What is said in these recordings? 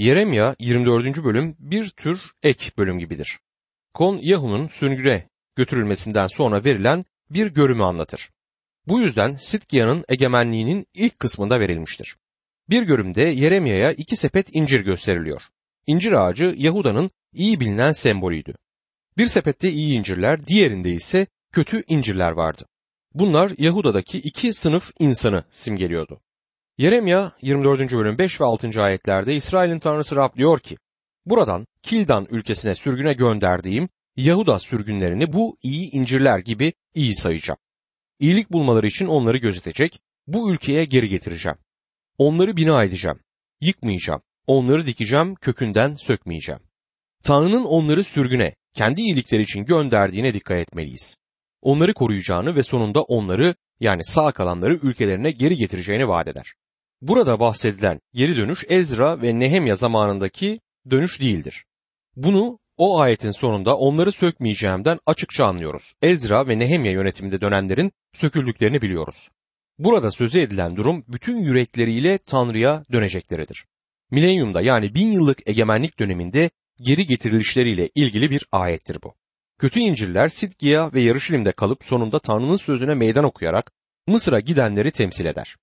Yeremya 24. bölüm bir tür ek bölüm gibidir. Kon Yahu'nun sürgüne götürülmesinden sonra verilen bir görümü anlatır. Bu yüzden Sitkiya'nın egemenliğinin ilk kısmında verilmiştir. Bir görümde Yeremya'ya iki sepet incir gösteriliyor. İncir ağacı Yahuda'nın iyi bilinen sembolüydü. Bir sepette iyi incirler, diğerinde ise kötü incirler vardı. Bunlar Yahuda'daki iki sınıf insanı simgeliyordu. Yeremya 24. bölüm 5 ve 6. ayetlerde İsrail'in tanrısı Rab diyor ki, Buradan Kildan ülkesine sürgüne gönderdiğim Yahuda sürgünlerini bu iyi incirler gibi iyi sayacağım. İyilik bulmaları için onları gözetecek, bu ülkeye geri getireceğim. Onları bina edeceğim, yıkmayacağım, onları dikeceğim, kökünden sökmeyeceğim. Tanrı'nın onları sürgüne, kendi iyilikleri için gönderdiğine dikkat etmeliyiz. Onları koruyacağını ve sonunda onları yani sağ kalanları ülkelerine geri getireceğini vaat eder. Burada bahsedilen geri dönüş Ezra ve Nehemya zamanındaki dönüş değildir. Bunu o ayetin sonunda onları sökmeyeceğimden açıkça anlıyoruz. Ezra ve Nehemya yönetiminde dönenlerin söküldüklerini biliyoruz. Burada sözü edilen durum bütün yürekleriyle Tanrı'ya dönecekleridir. Milenyumda yani bin yıllık egemenlik döneminde geri getirilişleriyle ilgili bir ayettir bu. Kötü incirler Sidgiya ve Yarışilim'de kalıp sonunda Tanrı'nın sözüne meydan okuyarak Mısır'a gidenleri temsil eder.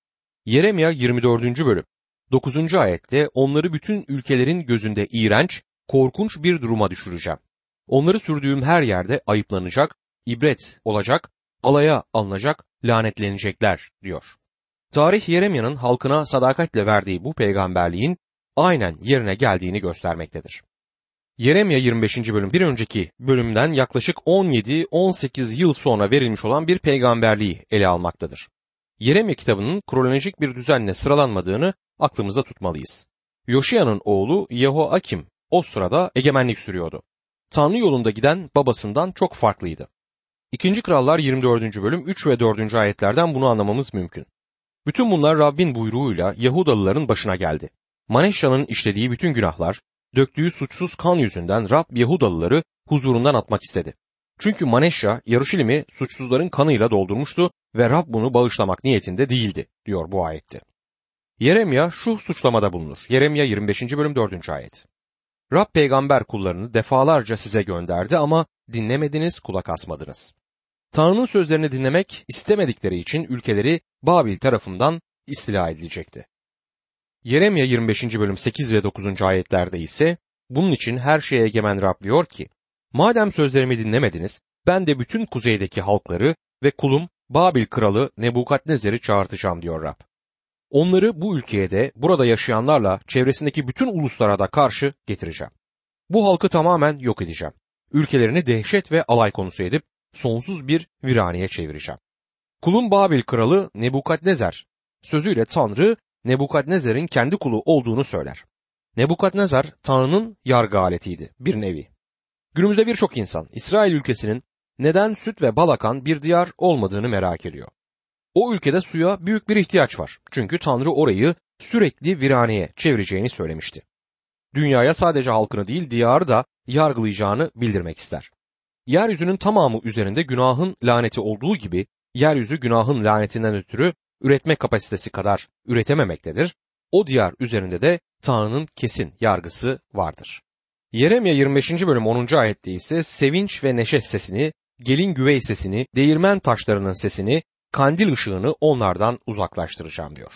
Yeremya 24. bölüm 9. ayette onları bütün ülkelerin gözünde iğrenç, korkunç bir duruma düşüreceğim. Onları sürdüğüm her yerde ayıplanacak, ibret olacak, alaya alınacak, lanetlenecekler diyor. Tarih Yeremya'nın halkına sadakatle verdiği bu peygamberliğin aynen yerine geldiğini göstermektedir. Yeremya 25. bölüm bir önceki bölümden yaklaşık 17-18 yıl sonra verilmiş olan bir peygamberliği ele almaktadır. Yeremya kitabının kronolojik bir düzenle sıralanmadığını aklımızda tutmalıyız. Yoşiya'nın oğlu Yehoakim o sırada egemenlik sürüyordu. Tanrı yolunda giden babasından çok farklıydı. İkinci Krallar 24. bölüm 3 ve 4. ayetlerden bunu anlamamız mümkün. Bütün bunlar Rabbin buyruğuyla Yahudalıların başına geldi. Maneşya'nın işlediği bütün günahlar, döktüğü suçsuz kan yüzünden Rab Yahudalıları huzurundan atmak istedi. Çünkü Maneşya Yarışilim'i suçsuzların kanıyla doldurmuştu ve Rab bunu bağışlamak niyetinde değildi diyor bu ayette. Yeremya şu suçlamada bulunur. Yeremya 25. bölüm 4. ayet. Rab peygamber kullarını defalarca size gönderdi ama dinlemediniz, kulak asmadınız. Tanrı'nın sözlerini dinlemek istemedikleri için ülkeleri Babil tarafından istila edilecekti. Yeremya 25. bölüm 8 ve 9. ayetlerde ise bunun için her şeye egemen Rab diyor ki, Madem sözlerimi dinlemediniz, ben de bütün kuzeydeki halkları ve kulum Babil kralı Nebukadnezer'i çağırtacağım diyor Rab. Onları bu ülkeye de burada yaşayanlarla çevresindeki bütün uluslara da karşı getireceğim. Bu halkı tamamen yok edeceğim. Ülkelerini dehşet ve alay konusu edip sonsuz bir viraneye çevireceğim. Kulun Babil kralı Nebukadnezer sözüyle Tanrı Nebukadnezer'in kendi kulu olduğunu söyler. Nebukadnezar Tanrı'nın yargı aletiydi bir nevi. Günümüzde birçok insan İsrail ülkesinin neden süt ve bal akan bir diyar olmadığını merak ediyor. O ülkede suya büyük bir ihtiyaç var. Çünkü Tanrı orayı sürekli viraneye çevireceğini söylemişti. Dünyaya sadece halkını değil diyarı da yargılayacağını bildirmek ister. Yeryüzünün tamamı üzerinde günahın laneti olduğu gibi yeryüzü günahın lanetinden ötürü üretme kapasitesi kadar üretememektedir. O diyar üzerinde de Tanrı'nın kesin yargısı vardır. Yeremya 25. bölüm 10. ayette ise sevinç ve neşe sesini, gelin güvey sesini, değirmen taşlarının sesini, kandil ışığını onlardan uzaklaştıracağım diyor.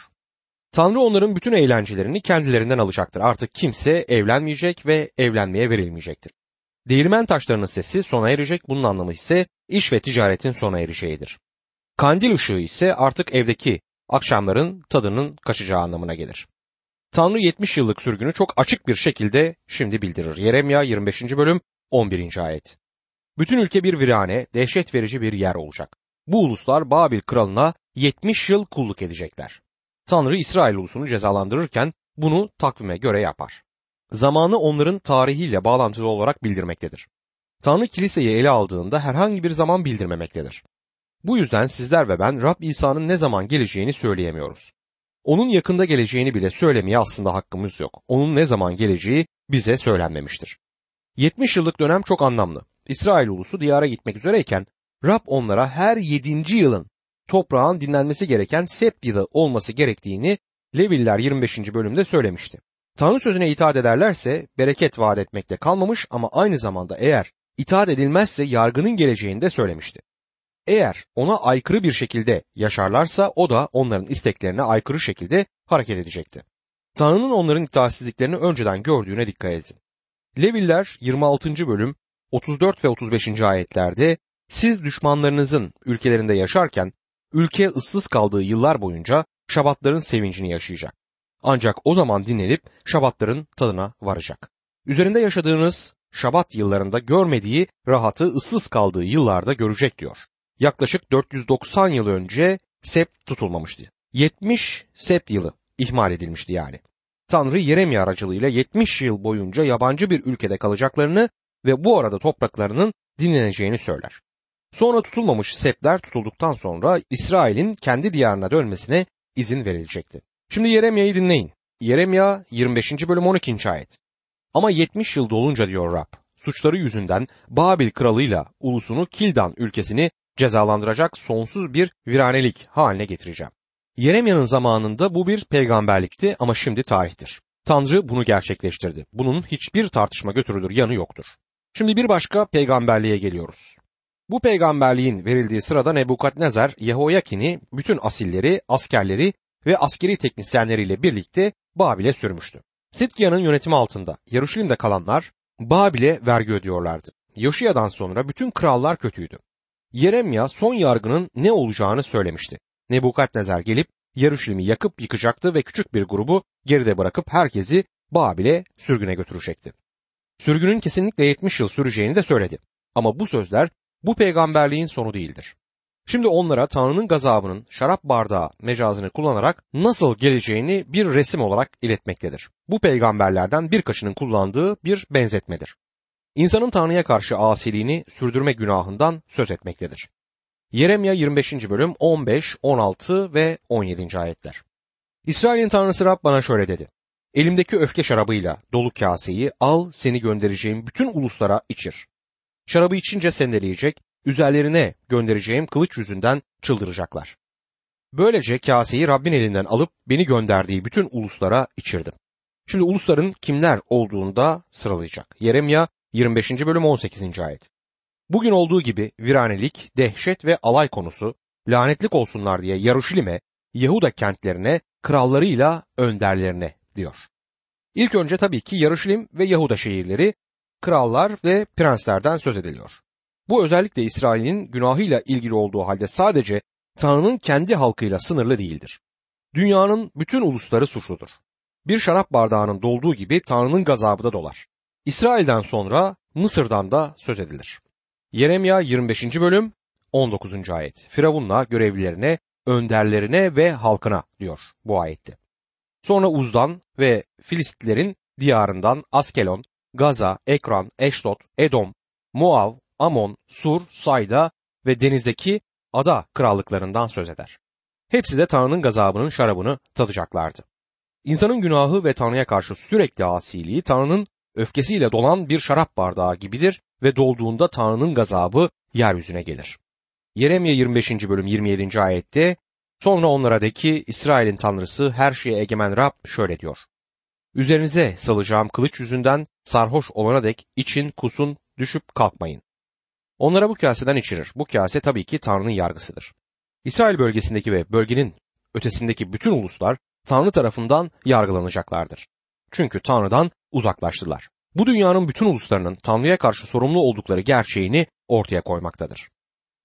Tanrı onların bütün eğlencelerini kendilerinden alacaktır. Artık kimse evlenmeyecek ve evlenmeye verilmeyecektir. Değirmen taşlarının sesi sona erecek. Bunun anlamı ise iş ve ticaretin sona ereceğidir. Kandil ışığı ise artık evdeki akşamların tadının kaçacağı anlamına gelir. Tanrı 70 yıllık sürgünü çok açık bir şekilde şimdi bildirir. Yeremya 25. bölüm 11. ayet. Bütün ülke bir virane, dehşet verici bir yer olacak. Bu uluslar Babil kralına 70 yıl kulluk edecekler. Tanrı İsrail ulusunu cezalandırırken bunu takvime göre yapar. Zamanı onların tarihiyle bağlantılı olarak bildirmektedir. Tanrı kiliseyi ele aldığında herhangi bir zaman bildirmemektedir. Bu yüzden sizler ve ben Rab İsa'nın ne zaman geleceğini söyleyemiyoruz. Onun yakında geleceğini bile söylemeye aslında hakkımız yok. Onun ne zaman geleceği bize söylenmemiştir. 70 yıllık dönem çok anlamlı. İsrail ulusu diyara gitmek üzereyken Rab onlara her yedinci yılın toprağın dinlenmesi gereken sep yılı olması gerektiğini Leviller 25. bölümde söylemişti. Tanrı sözüne itaat ederlerse bereket vaat etmekte kalmamış ama aynı zamanda eğer itaat edilmezse yargının geleceğini de söylemişti. Eğer ona aykırı bir şekilde yaşarlarsa o da onların isteklerine aykırı şekilde hareket edecekti. Tanrı'nın onların itaatsizliklerini önceden gördüğüne dikkat edin. Leviller 26. bölüm 34 ve 35. ayetlerde siz düşmanlarınızın ülkelerinde yaşarken ülke ıssız kaldığı yıllar boyunca şabatların sevincini yaşayacak. Ancak o zaman dinlenip şabatların tadına varacak. Üzerinde yaşadığınız şabat yıllarında görmediği rahatı ıssız kaldığı yıllarda görecek diyor. Yaklaşık 490 yıl önce Sept tutulmamıştı. 70 Sept yılı ihmal edilmişti yani. Tanrı Yeremya aracılığıyla 70 yıl boyunca yabancı bir ülkede kalacaklarını ve bu arada topraklarının dinleneceğini söyler. Sonra tutulmamış Septler tutulduktan sonra İsrail'in kendi diyarına dönmesine izin verilecekti. Şimdi Yeremya'yı dinleyin. Yeremya 25. bölüm 12. ayet. Ama 70 yıl dolunca diyor Rab, suçları yüzünden Babil kralıyla ulusunu Kildan ülkesini cezalandıracak sonsuz bir viranelik haline getireceğim. Yeremya'nın zamanında bu bir peygamberlikti ama şimdi tarihtir. Tanrı bunu gerçekleştirdi. Bunun hiçbir tartışma götürülür yanı yoktur. Şimdi bir başka peygamberliğe geliyoruz. Bu peygamberliğin verildiği sırada Nebukadnezar Yehoyakin'i bütün asilleri, askerleri ve askeri teknisyenleriyle birlikte Babil'e sürmüştü. Sitkiya'nın yönetimi altında Yaruşilim'de kalanlar Babil'e vergi ödüyorlardı. Yoşiya'dan sonra bütün krallar kötüydü. Yeremya son yargının ne olacağını söylemişti. Nebukadnezar gelip Yaruşilim'i yakıp yıkacaktı ve küçük bir grubu geride bırakıp herkesi Babil'e sürgüne götürecekti. Sürgünün kesinlikle 70 yıl süreceğini de söyledi. Ama bu sözler bu peygamberliğin sonu değildir. Şimdi onlara Tanrı'nın gazabının şarap bardağı mecazını kullanarak nasıl geleceğini bir resim olarak iletmektedir. Bu peygamberlerden birkaçının kullandığı bir benzetmedir. İnsanın Tanrı'ya karşı asiliğini sürdürme günahından söz etmektedir. Yeremya 25. bölüm 15, 16 ve 17. ayetler. İsrail'in Tanrısı Rab bana şöyle dedi. Elimdeki öfke şarabıyla dolu kaseyi al seni göndereceğim bütün uluslara içir. Şarabı içince sendeleyecek, üzerlerine göndereceğim kılıç yüzünden çıldıracaklar. Böylece kaseyi Rabbin elinden alıp beni gönderdiği bütün uluslara içirdim. Şimdi ulusların kimler olduğunda sıralayacak. Yeremya 25. bölüm 18. ayet. Bugün olduğu gibi viranelik, dehşet ve alay konusu lanetlik olsunlar diye Yaruşilim'e, Yahuda kentlerine, krallarıyla önderlerine diyor. İlk önce tabii ki Yaruşilim ve Yahuda şehirleri, krallar ve prenslerden söz ediliyor. Bu özellikle İsrail'in günahıyla ilgili olduğu halde sadece Tanrı'nın kendi halkıyla sınırlı değildir. Dünyanın bütün ulusları suçludur. Bir şarap bardağının dolduğu gibi Tanrı'nın gazabı da dolar. İsrail'den sonra Mısır'dan da söz edilir. Yeremya 25. bölüm 19. ayet. Firavunla görevlilerine, önderlerine ve halkına diyor bu ayette. Sonra Uz'dan ve Filistlerin diyarından Askelon, Gaza, Ekran, Eşdot, Edom, Moav, Amon, Sur, Sayda ve denizdeki ada krallıklarından söz eder. Hepsi de Tanrı'nın gazabının şarabını tadacaklardı. İnsanın günahı ve Tanrı'ya karşı sürekli asiliği Tanrı'nın öfkesiyle dolan bir şarap bardağı gibidir ve dolduğunda Tanrı'nın gazabı yeryüzüne gelir. Yeremye 25. bölüm 27. ayette sonra onlara de ki İsrail'in tanrısı her şeye egemen Rab şöyle diyor. Üzerinize salacağım kılıç yüzünden sarhoş olana dek için kusun düşüp kalkmayın. Onlara bu kaseden içirir. Bu kase tabii ki Tanrı'nın yargısıdır. İsrail bölgesindeki ve bölgenin ötesindeki bütün uluslar Tanrı tarafından yargılanacaklardır. Çünkü Tanrı'dan uzaklaştılar. Bu dünyanın bütün uluslarının Tanrı'ya karşı sorumlu oldukları gerçeğini ortaya koymaktadır.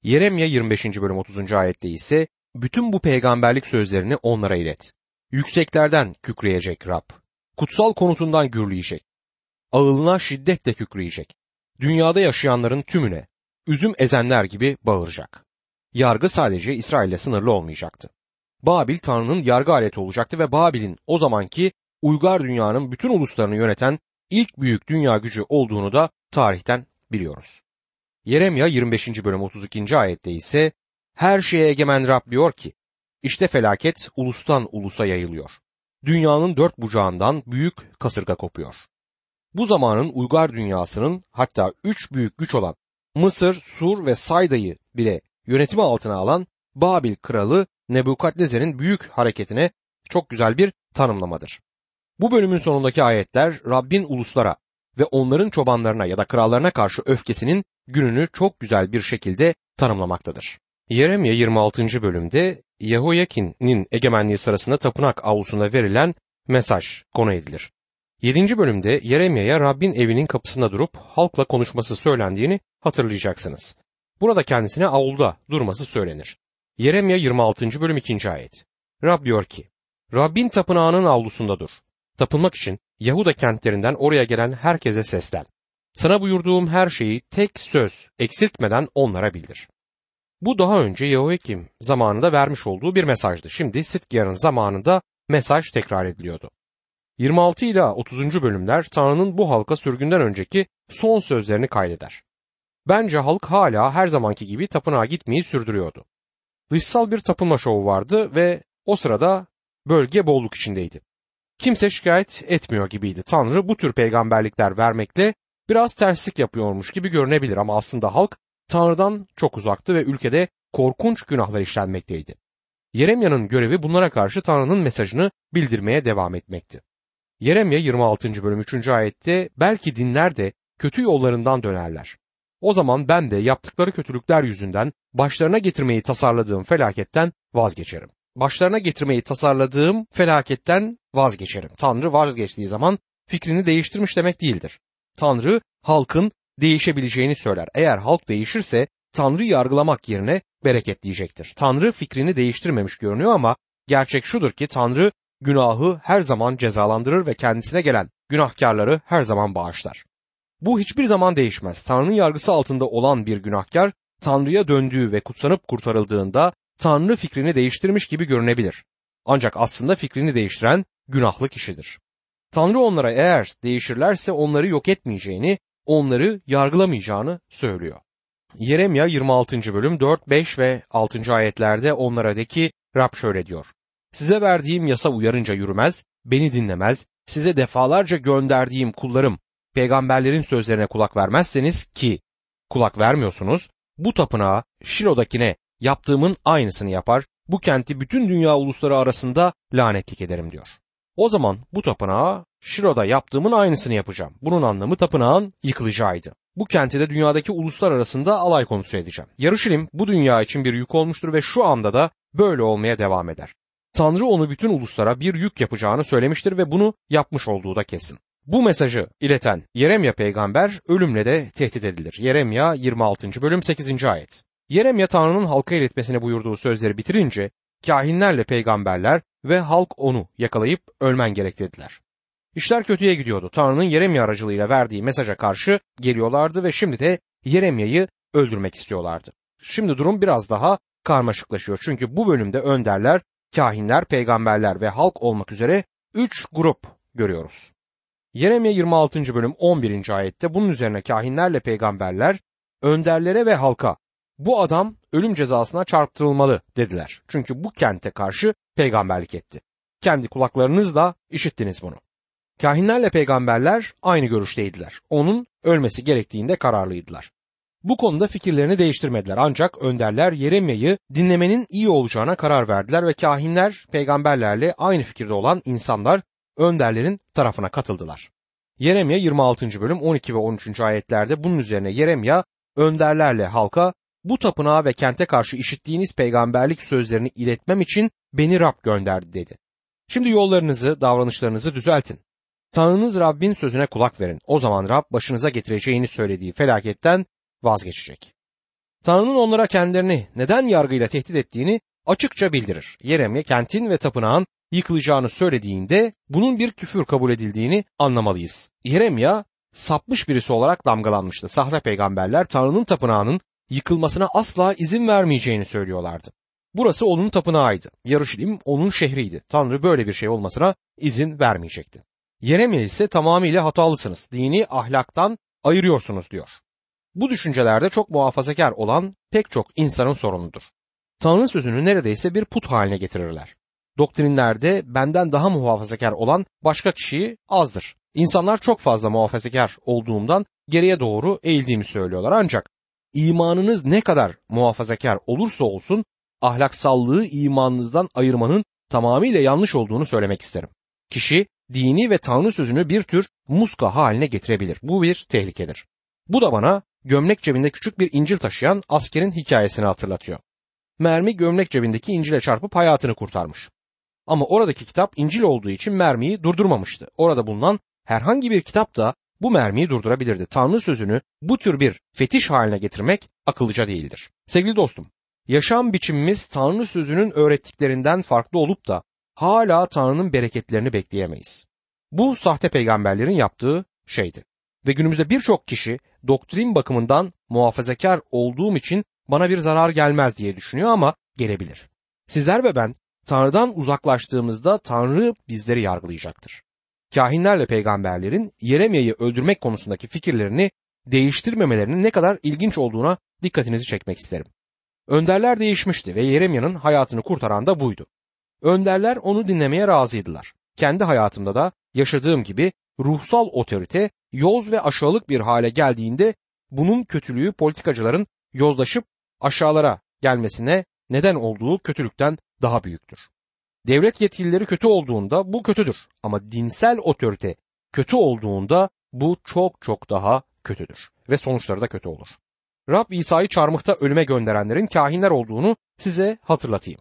Yeremya 25. bölüm 30. ayette ise bütün bu peygamberlik sözlerini onlara ilet. Yükseklerden kükreyecek Rab. Kutsal konutundan gürleyecek. Ağılına şiddetle kükreyecek. Dünyada yaşayanların tümüne, üzüm ezenler gibi bağıracak. Yargı sadece İsrail'le sınırlı olmayacaktı. Babil Tanrı'nın yargı aleti olacaktı ve Babil'in o zamanki uygar dünyanın bütün uluslarını yöneten ilk büyük dünya gücü olduğunu da tarihten biliyoruz. Yeremya 25. bölüm 32. ayette ise her şeye egemen Rab diyor ki işte felaket ulustan ulusa yayılıyor. Dünyanın dört bucağından büyük kasırga kopuyor. Bu zamanın uygar dünyasının hatta üç büyük güç olan Mısır, Sur ve Sayda'yı bile yönetimi altına alan Babil kralı Nebukadnezer'in büyük hareketine çok güzel bir tanımlamadır. Bu bölümün sonundaki ayetler Rabbin uluslara ve onların çobanlarına ya da krallarına karşı öfkesinin gününü çok güzel bir şekilde tanımlamaktadır. Yeremye 26. bölümde Yehoyakin'in egemenliği sırasında tapınak avlusunda verilen mesaj konu edilir. 7. bölümde Yeremye'ye Rabbin evinin kapısında durup halkla konuşması söylendiğini hatırlayacaksınız. Burada kendisine avluda durması söylenir. Yeremye 26. bölüm 2. ayet. Rab diyor ki, Rabbin tapınağının avlusunda dur. Tapınmak için Yahuda kentlerinden oraya gelen herkese seslen. Sana buyurduğum her şeyi tek söz eksiltmeden onlara bildir. Bu daha önce Yehoiakim zamanında vermiş olduğu bir mesajdı. Şimdi Sitkiyar'ın zamanında mesaj tekrar ediliyordu. 26 ila 30. bölümler Tanrı'nın bu halka sürgünden önceki son sözlerini kaydeder. Bence halk hala her zamanki gibi tapınağa gitmeyi sürdürüyordu. Dışsal bir tapınma şovu vardı ve o sırada bölge bolluk içindeydi. Kimse şikayet etmiyor gibiydi. Tanrı bu tür peygamberlikler vermekle biraz terslik yapıyormuş gibi görünebilir ama aslında halk Tanrı'dan çok uzaktı ve ülkede korkunç günahlar işlenmekteydi. Yeremya'nın görevi bunlara karşı Tanrı'nın mesajını bildirmeye devam etmekti. Yeremya 26. bölüm 3. ayette belki dinler de kötü yollarından dönerler. O zaman ben de yaptıkları kötülükler yüzünden başlarına getirmeyi tasarladığım felaketten vazgeçerim. Başlarına getirmeyi tasarladığım felaketten vazgeçerim. Tanrı vazgeçtiği zaman fikrini değiştirmiş demek değildir. Tanrı halkın değişebileceğini söyler. Eğer halk değişirse Tanrı yargılamak yerine bereketleyecektir. Tanrı fikrini değiştirmemiş görünüyor ama gerçek şudur ki Tanrı günahı her zaman cezalandırır ve kendisine gelen günahkarları her zaman bağışlar. Bu hiçbir zaman değişmez. Tanrı'nın yargısı altında olan bir günahkar Tanrı'ya döndüğü ve kutsanıp kurtarıldığında Tanrı fikrini değiştirmiş gibi görünebilir. Ancak aslında fikrini değiştiren günahlı kişidir. Tanrı onlara eğer değişirlerse onları yok etmeyeceğini, onları yargılamayacağını söylüyor. Yeremya 26. bölüm 4, 5 ve 6. ayetlerde onlara de ki Rab şöyle diyor. Size verdiğim yasa uyarınca yürümez, beni dinlemez, size defalarca gönderdiğim kullarım, peygamberlerin sözlerine kulak vermezseniz ki kulak vermiyorsunuz, bu tapınağa Şilo'dakine yaptığımın aynısını yapar, bu kenti bütün dünya ulusları arasında lanetlik ederim diyor. O zaman bu tapınağa Şilo'da yaptığımın aynısını yapacağım. Bunun anlamı tapınağın yıkılacağıydı. Bu kenti de dünyadaki uluslar arasında alay konusu edeceğim. Yarışilim bu dünya için bir yük olmuştur ve şu anda da böyle olmaya devam eder. Tanrı onu bütün uluslara bir yük yapacağını söylemiştir ve bunu yapmış olduğu da kesin. Bu mesajı ileten Yeremya peygamber ölümle de tehdit edilir. Yeremya 26. bölüm 8. ayet. Yeremya Tanrı'nın halka iletmesine buyurduğu sözleri bitirince kahinlerle peygamberler ve halk onu yakalayıp ölmen gerek dediler. İşler kötüye gidiyordu. Tanrı'nın Yeremya aracılığıyla verdiği mesaja karşı geliyorlardı ve şimdi de Yeremya'yı öldürmek istiyorlardı. Şimdi durum biraz daha karmaşıklaşıyor. Çünkü bu bölümde önderler, kahinler, peygamberler ve halk olmak üzere üç grup görüyoruz. Yeremye 26. bölüm 11. ayette bunun üzerine kahinlerle peygamberler önderlere ve halka bu adam ölüm cezasına çarptırılmalı dediler. Çünkü bu kente karşı peygamberlik etti. Kendi kulaklarınızla işittiniz bunu. Kahinlerle peygamberler aynı görüşteydiler. Onun ölmesi gerektiğinde kararlıydılar. Bu konuda fikirlerini değiştirmediler ancak önderler Yeremya'yı dinlemenin iyi olacağına karar verdiler ve kahinler peygamberlerle aynı fikirde olan insanlar önderlerin tarafına katıldılar. Yeremya 26. bölüm 12 ve 13. ayetlerde bunun üzerine Yeremya önderlerle halka bu tapınağa ve kente karşı işittiğiniz peygamberlik sözlerini iletmem için beni Rab gönderdi dedi. Şimdi yollarınızı, davranışlarınızı düzeltin. Tanrınız Rabbin sözüne kulak verin. O zaman Rab başınıza getireceğini söylediği felaketten vazgeçecek. Tanrı'nın onlara kendilerini neden yargıyla tehdit ettiğini açıkça bildirir. Yeremye kentin ve tapınağın yıkılacağını söylediğinde bunun bir küfür kabul edildiğini anlamalıyız. Yeremya sapmış birisi olarak damgalanmıştı. Sahte peygamberler Tanrı'nın tapınağının yıkılmasına asla izin vermeyeceğini söylüyorlardı. Burası onun tapınağıydı. Yarışilim onun şehriydi. Tanrı böyle bir şey olmasına izin vermeyecekti. Yeremye ise tamamıyla hatalısınız. Dini ahlaktan ayırıyorsunuz diyor. Bu düşüncelerde çok muhafazakar olan pek çok insanın sorunudur. Tanrı sözünü neredeyse bir put haline getirirler. Doktrinlerde benden daha muhafazakar olan başka kişiyi azdır. İnsanlar çok fazla muhafazakar olduğumdan geriye doğru eğildiğimi söylüyorlar ancak imanınız ne kadar muhafazakar olursa olsun ahlaksallığı imanınızdan ayırmanın tamamıyla yanlış olduğunu söylemek isterim. Kişi dini ve Tanrı sözünü bir tür muska haline getirebilir. Bu bir tehlikedir. Bu da bana gömlek cebinde küçük bir İncil taşıyan askerin hikayesini hatırlatıyor. Mermi gömlek cebindeki İncil'e çarpıp hayatını kurtarmış. Ama oradaki kitap İncil olduğu için mermiyi durdurmamıştı. Orada bulunan herhangi bir kitap da bu mermiyi durdurabilirdi. Tanrı sözünü bu tür bir fetiş haline getirmek akıllıca değildir. Sevgili dostum, yaşam biçimimiz Tanrı sözünün öğrettiklerinden farklı olup da hala Tanrı'nın bereketlerini bekleyemeyiz. Bu sahte peygamberlerin yaptığı şeydi. Ve günümüzde birçok kişi doktrin bakımından muhafazakar olduğum için bana bir zarar gelmez diye düşünüyor ama gelebilir. Sizler ve ben Tanrı'dan uzaklaştığımızda Tanrı bizleri yargılayacaktır. Kahinlerle peygamberlerin Yeremya'yı öldürmek konusundaki fikirlerini değiştirmemelerinin ne kadar ilginç olduğuna dikkatinizi çekmek isterim. Önderler değişmişti ve Yeremya'nın hayatını kurtaran da buydu. Önderler onu dinlemeye razıydılar. Kendi hayatımda da yaşadığım gibi ruhsal otorite yoz ve aşağılık bir hale geldiğinde bunun kötülüğü politikacıların yozlaşıp aşağılara gelmesine neden olduğu kötülükten daha büyüktür. Devlet yetkilileri kötü olduğunda bu kötüdür ama dinsel otorite kötü olduğunda bu çok çok daha kötüdür ve sonuçları da kötü olur. Rab İsa'yı çarmıhta ölüme gönderenlerin kahinler olduğunu size hatırlatayım.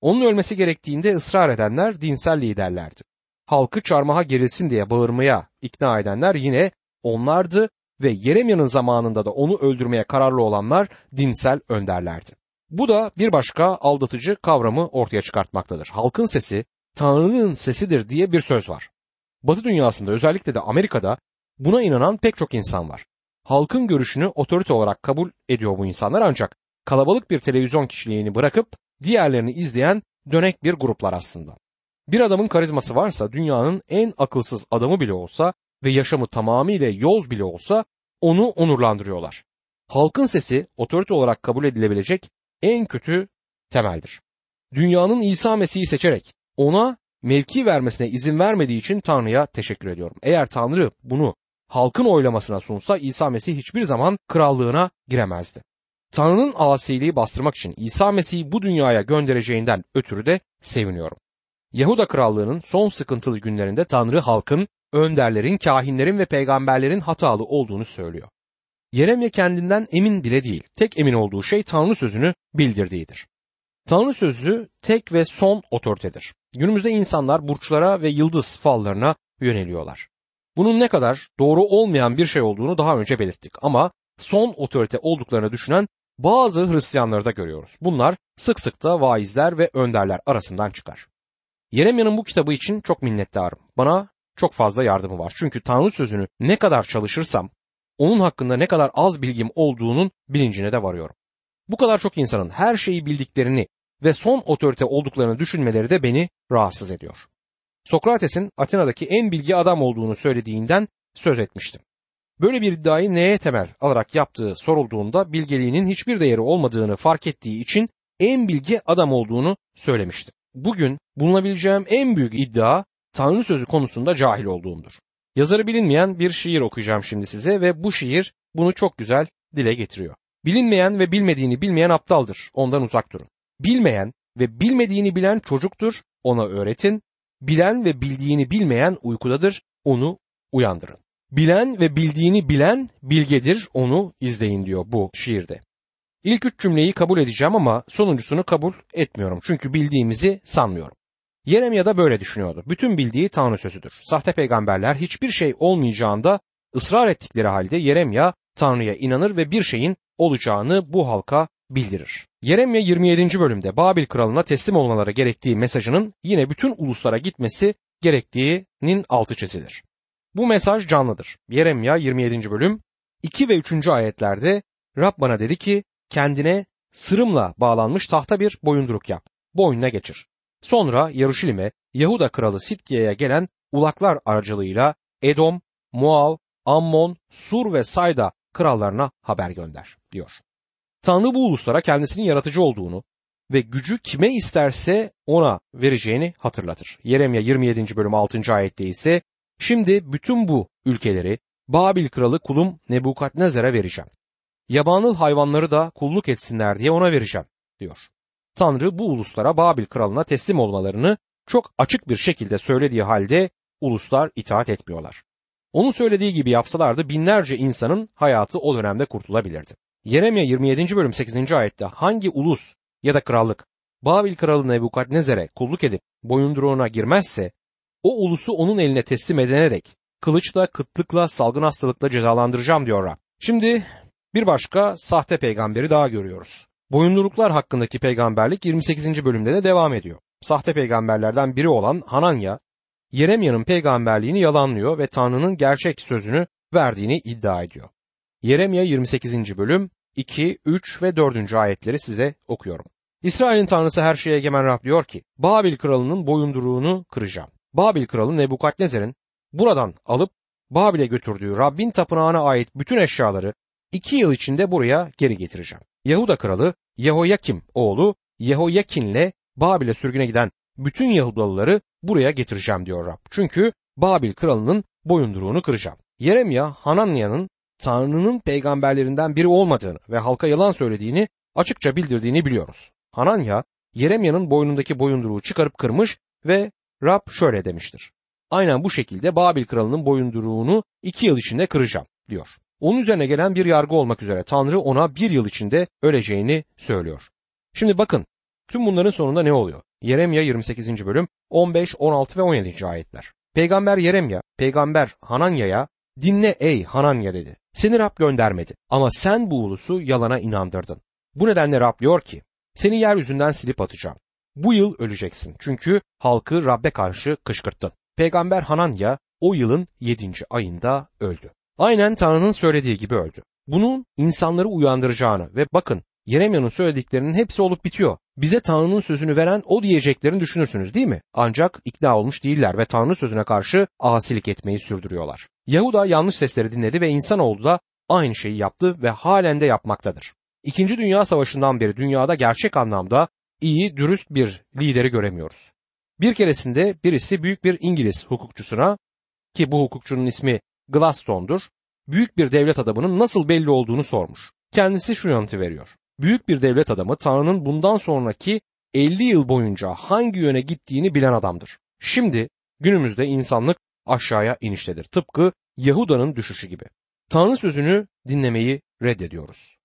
Onun ölmesi gerektiğinde ısrar edenler dinsel liderlerdi. Halkı çarmıha gerilsin diye bağırmaya ikna edenler yine onlardı ve Yeremya'nın zamanında da onu öldürmeye kararlı olanlar dinsel önderlerdi. Bu da bir başka aldatıcı kavramı ortaya çıkartmaktadır. Halkın sesi Tanrı'nın sesidir diye bir söz var. Batı dünyasında özellikle de Amerika'da buna inanan pek çok insan var. Halkın görüşünü otorite olarak kabul ediyor bu insanlar ancak kalabalık bir televizyon kişiliğini bırakıp diğerlerini izleyen dönek bir gruplar aslında. Bir adamın karizması varsa dünyanın en akılsız adamı bile olsa ve yaşamı tamamıyla yoz bile olsa onu onurlandırıyorlar. Halkın sesi otorite olarak kabul edilebilecek en kötü temeldir. Dünyanın İsa Mesih'i seçerek ona mevki vermesine izin vermediği için Tanrı'ya teşekkür ediyorum. Eğer Tanrı bunu halkın oylamasına sunsa İsa Mesih hiçbir zaman krallığına giremezdi. Tanrı'nın asiliği bastırmak için İsa Mesih'i bu dünyaya göndereceğinden ötürü de seviniyorum. Yahuda krallığının son sıkıntılı günlerinde Tanrı halkın, önderlerin, kahinlerin ve peygamberlerin hatalı olduğunu söylüyor. Yeremye kendinden emin bile değil. Tek emin olduğu şey Tanrı sözünü bildirdiğidir. Tanrı sözü tek ve son otoritedir. Günümüzde insanlar burçlara ve yıldız fallarına yöneliyorlar. Bunun ne kadar doğru olmayan bir şey olduğunu daha önce belirttik ama son otorite olduklarını düşünen bazı Hristiyanları da görüyoruz. Bunlar sık sık da vaizler ve önderler arasından çıkar. Yeremya'nın bu kitabı için çok minnettarım. Bana çok fazla yardımı var. Çünkü Tanrı sözünü ne kadar çalışırsam onun hakkında ne kadar az bilgim olduğunun bilincine de varıyorum. Bu kadar çok insanın her şeyi bildiklerini ve son otorite olduklarını düşünmeleri de beni rahatsız ediyor. Sokrates'in Atina'daki en bilgi adam olduğunu söylediğinden söz etmiştim. Böyle bir iddiayı neye temel alarak yaptığı sorulduğunda bilgeliğinin hiçbir değeri olmadığını fark ettiği için en bilgi adam olduğunu söylemiştim. Bugün bulunabileceğim en büyük iddia Tanrı sözü konusunda cahil olduğumdur. Yazarı bilinmeyen bir şiir okuyacağım şimdi size ve bu şiir bunu çok güzel dile getiriyor. Bilinmeyen ve bilmediğini bilmeyen aptaldır. Ondan uzak durun. Bilmeyen ve bilmediğini bilen çocuktur. Ona öğretin. Bilen ve bildiğini bilmeyen uykudadır. Onu uyandırın. Bilen ve bildiğini bilen bilgedir. Onu izleyin diyor bu şiirde. İlk üç cümleyi kabul edeceğim ama sonuncusunu kabul etmiyorum. Çünkü bildiğimizi sanmıyorum. Yeremya da böyle düşünüyordu. Bütün bildiği Tanrı sözüdür. Sahte peygamberler hiçbir şey olmayacağında ısrar ettikleri halde Yeremya Tanrı'ya inanır ve bir şeyin olacağını bu halka bildirir. Yeremya 27. bölümde Babil kralına teslim olmaları gerektiği mesajının yine bütün uluslara gitmesi gerektiğinin altı çizilir. Bu mesaj canlıdır. Yeremya 27. bölüm 2 ve 3. ayetlerde Rab bana dedi ki kendine sırımla bağlanmış tahta bir boyunduruk yap. Boynuna geçir. Sonra Yaruşilim'e Yahuda kralı Sitkiye'ye gelen ulaklar aracılığıyla Edom, Moav, Ammon, Sur ve Sayda krallarına haber gönder diyor. Tanrı bu uluslara kendisinin yaratıcı olduğunu ve gücü kime isterse ona vereceğini hatırlatır. Yeremya 27. bölüm 6. ayette ise şimdi bütün bu ülkeleri Babil kralı kulum Nebukadnezar'a vereceğim. Yabanıl hayvanları da kulluk etsinler diye ona vereceğim diyor. Tanrı bu uluslara Babil kralına teslim olmalarını çok açık bir şekilde söylediği halde uluslar itaat etmiyorlar. Onun söylediği gibi yapsalardı binlerce insanın hayatı o dönemde kurtulabilirdi. Yeremye 27. bölüm 8. ayette hangi ulus ya da krallık Babil kralı Nebukadnezer'e kulluk edip boyunduruğuna girmezse o ulusu onun eline teslim edene dek kılıçla, kıtlıkla, salgın hastalıkla cezalandıracağım diyor Rab. Şimdi bir başka sahte peygamberi daha görüyoruz. Boyunduruklar hakkındaki peygamberlik 28. bölümde de devam ediyor. Sahte peygamberlerden biri olan Hananya, Yeremya'nın peygamberliğini yalanlıyor ve Tanrı'nın gerçek sözünü verdiğini iddia ediyor. Yeremya 28. bölüm 2, 3 ve 4. ayetleri size okuyorum. İsrail'in tanrısı her şeye egemen Rab diyor ki, Babil kralının boyunduruğunu kıracağım. Babil kralı Nebukadnezer'in buradan alıp Babil'e götürdüğü Rabbin tapınağına ait bütün eşyaları iki yıl içinde buraya geri getireceğim. Yahuda kralı Yehoyakim oğlu Yehoyakin'le Babil'e sürgüne giden bütün Yahudalıları buraya getireceğim diyor Rab. Çünkü Babil kralının boyunduruğunu kıracağım. Yeremya Hananya'nın Tanrı'nın peygamberlerinden biri olmadığını ve halka yalan söylediğini açıkça bildirdiğini biliyoruz. Hananya Yeremya'nın boynundaki boyunduruğu çıkarıp kırmış ve Rab şöyle demiştir. Aynen bu şekilde Babil kralının boyunduruğunu iki yıl içinde kıracağım diyor. Onun üzerine gelen bir yargı olmak üzere Tanrı ona bir yıl içinde öleceğini söylüyor. Şimdi bakın tüm bunların sonunda ne oluyor? Yeremya 28. bölüm 15, 16 ve 17. ayetler. Peygamber Yeremya, peygamber Hananya'ya dinle ey Hananya dedi. Seni Rab göndermedi ama sen bu ulusu yalana inandırdın. Bu nedenle Rab diyor ki seni yeryüzünden silip atacağım. Bu yıl öleceksin çünkü halkı Rab'be karşı kışkırttın. Peygamber Hananya o yılın 7. ayında öldü. Aynen Tanrı'nın söylediği gibi öldü. Bunun insanları uyandıracağını ve bakın Yeremya'nın söylediklerinin hepsi olup bitiyor. Bize Tanrı'nın sözünü veren o diyeceklerini düşünürsünüz değil mi? Ancak ikna olmuş değiller ve Tanrı sözüne karşı asilik etmeyi sürdürüyorlar. Yahuda yanlış sesleri dinledi ve insanoğlu da aynı şeyi yaptı ve halen de yapmaktadır. İkinci Dünya Savaşı'ndan beri dünyada gerçek anlamda iyi, dürüst bir lideri göremiyoruz. Bir keresinde birisi büyük bir İngiliz hukukçusuna ki bu hukukçunun ismi Gladstone'dur, büyük bir devlet adamının nasıl belli olduğunu sormuş. Kendisi şu yanıtı veriyor. Büyük bir devlet adamı Tanrı'nın bundan sonraki 50 yıl boyunca hangi yöne gittiğini bilen adamdır. Şimdi günümüzde insanlık aşağıya iniştedir. Tıpkı Yahuda'nın düşüşü gibi. Tanrı sözünü dinlemeyi reddediyoruz.